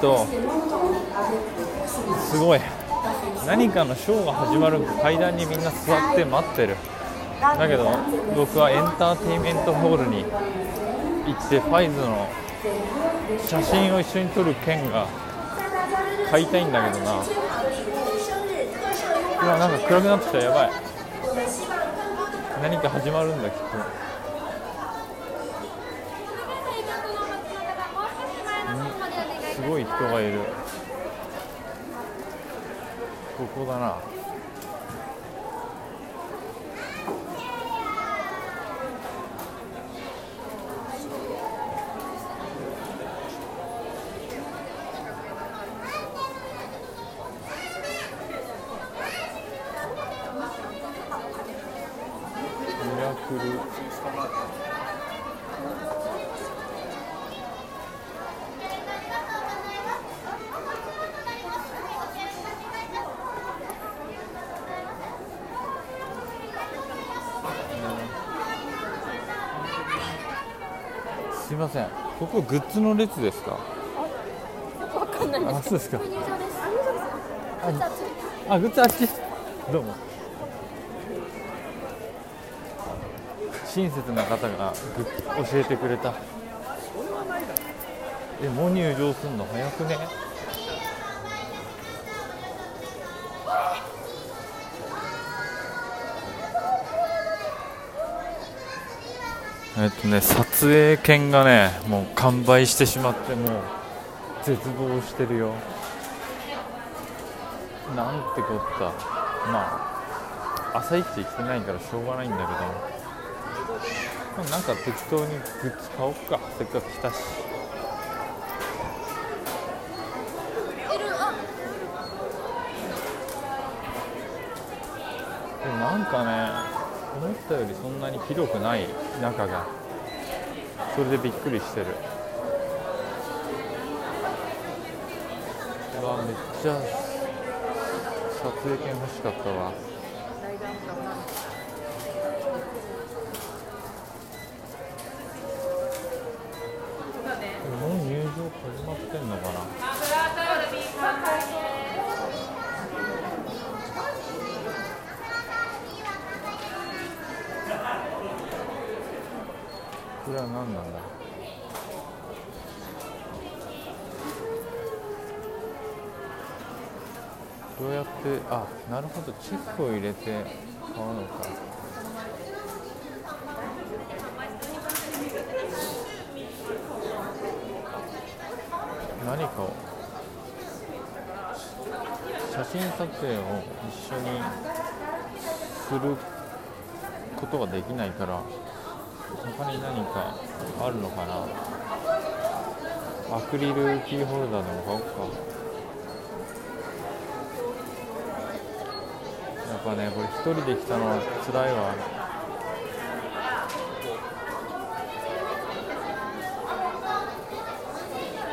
とすごい。何かのショーが始まる階段にみんな座って待ってる。だけど僕はエンターテインメントホールに行ってファイズの写真を一緒に撮る券が買いたいんだけどな。うわなんか暗くなってきた。やばい。何か始まるんだきっとすごい人がいる。ここだな。ません。ここグッズの列ですか？わかんないあそうですか。あグッズあっちどうも。親切な方がグッ教えてくれた。えもう入場すんの早くね？えっとね撮影券がねもう完売してしまってもう絶望してるよ。なんてこった。まあ朝一行ってないからしょうがないんだけど。まあなんか適当にグッズ買おっか。せっかく来たし。でなんかねったよりそんなに広くない中がそれでびっくりしてる。うわめっちゃ撮影券欲しかったわ。は何なんだ？どうやってあなるほど。チックを入れて買うのか。何かを。写真撮影を一緒にすることができないから。他に何かあるのかな？アクリルキーホルダーでも買おうか。やっぱねこれ一人で来たのは辛いわ。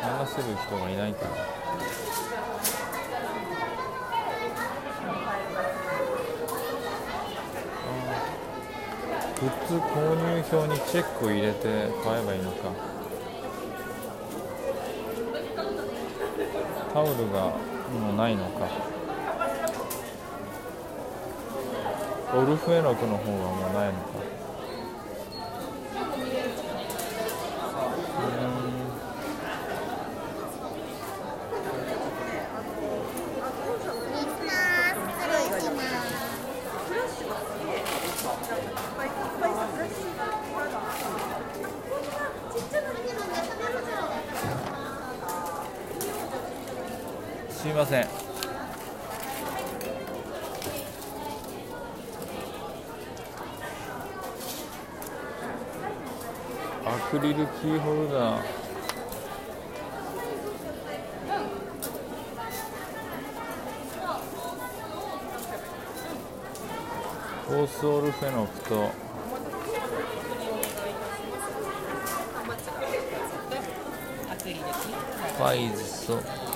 話せる人がいないから。購入表にチェックを入れて買えばいいのか。タオルがもうないのか。オルフェノクの方がもうないのか。ません。アクリルキーホルダー。フォースオルフェノクと。ファイズと。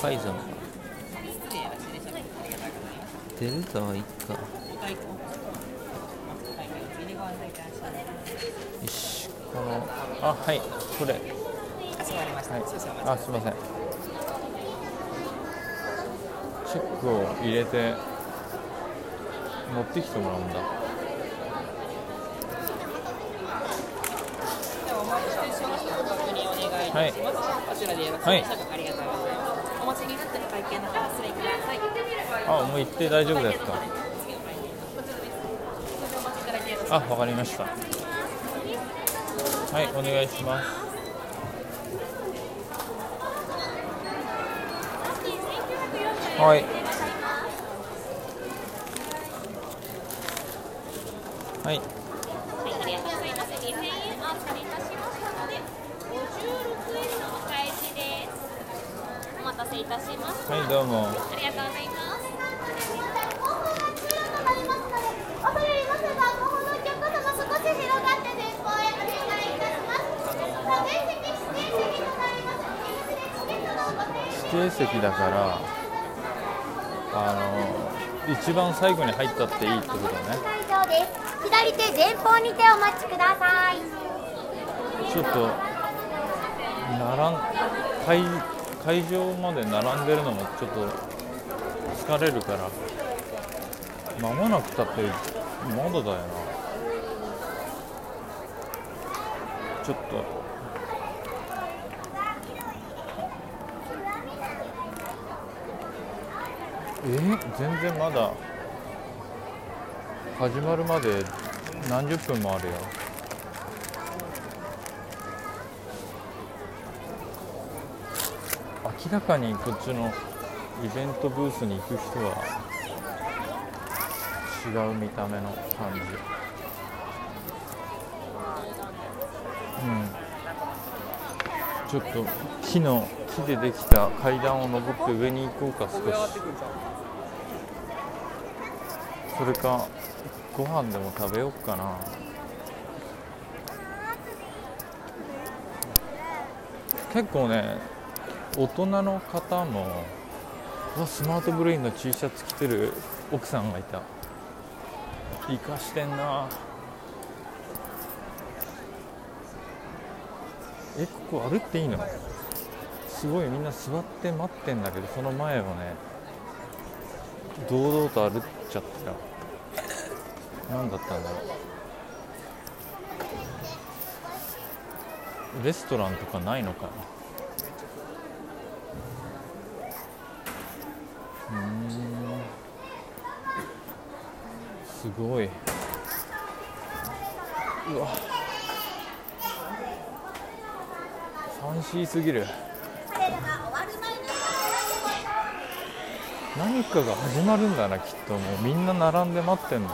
カイザンデルタはいっか。よしこのあはいこれ。はいあすいません。チェックを入れて持ってきてもらうんだ。ではい。いたします。持ちになっての会計の方失礼ください。あもう行って大丈夫ですか。あわかりましたはいお願いしますはいはいはい、ありがとうございます。2000円お預かりいたしましたので、56円のお返しです。お待たせいたしました。はいどうも。ありがとうございます。恐れ入りますが、後方のお客様少し広がって前方へお願いいたします。全席指定席だからあの一番最後に入ったっていいってことね。会場です。左手前方にてお待ちください。ちょっと並ん会場まで並んでるのもちょっと疲れるから間もなくたってまだだよな。ちょっと。え？全然まだ始まるまで何十分もあるよ。明らかにこっちのイベントブースに行く人は違う見た目の感じ。うん。ちょっと木の木でできた階段を登って上に行こうか少し。それかご飯でも食べようかな。結構ね大人の方もわスマートブレインの T シャツ着てる奥さんがいた。生かしてんな。えここ歩っていいの？すごいみんな座って待ってんだけどその前をね堂々と歩っちゃった。何だったんだろう。レストランとかないのかなうーんすごい。うわ。ファンシーすぎる。何かが始まるんだなきっともう。みんな並んで待ってんの。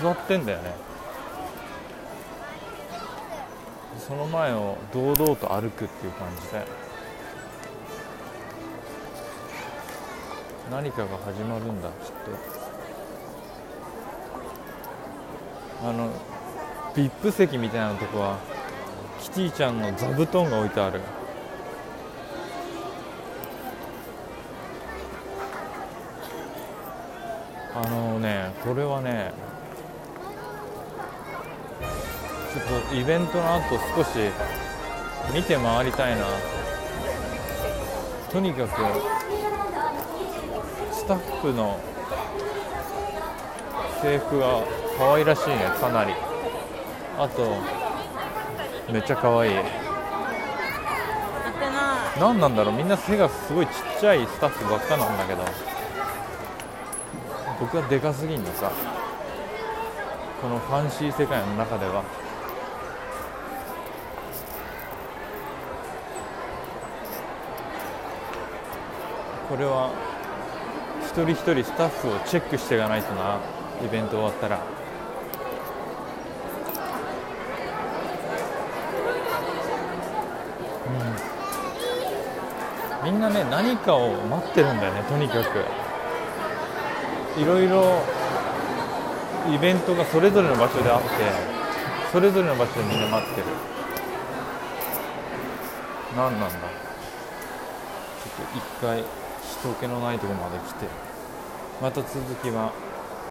座ってんだよね。その前を堂々と歩くっていう感じで。何かが始まるんだきっと。あの VIP 席みたいなとこはキティちゃんの座布団が置いてある。あのねこれはねちょっとイベントの後少し見て回りたいな。とにかくタッフの制服が可愛らしいねかなり。あとめっちゃ可愛い。何なんだろうみんな背がすごいちっちゃいスタッフばっかなんだけど。僕はでかすぎんのか。このファンシー世界の中では。これは一人一人スタッフをチェックしていかないとな。イベント終わったら。うん。みんなね何かを待ってるんだよねとにかく。いろいろイベントがそれぞれの場所であってそれぞれの場所でみんな待ってる。何なんだ。ちょっと一回人気のないところまで来てまた続きは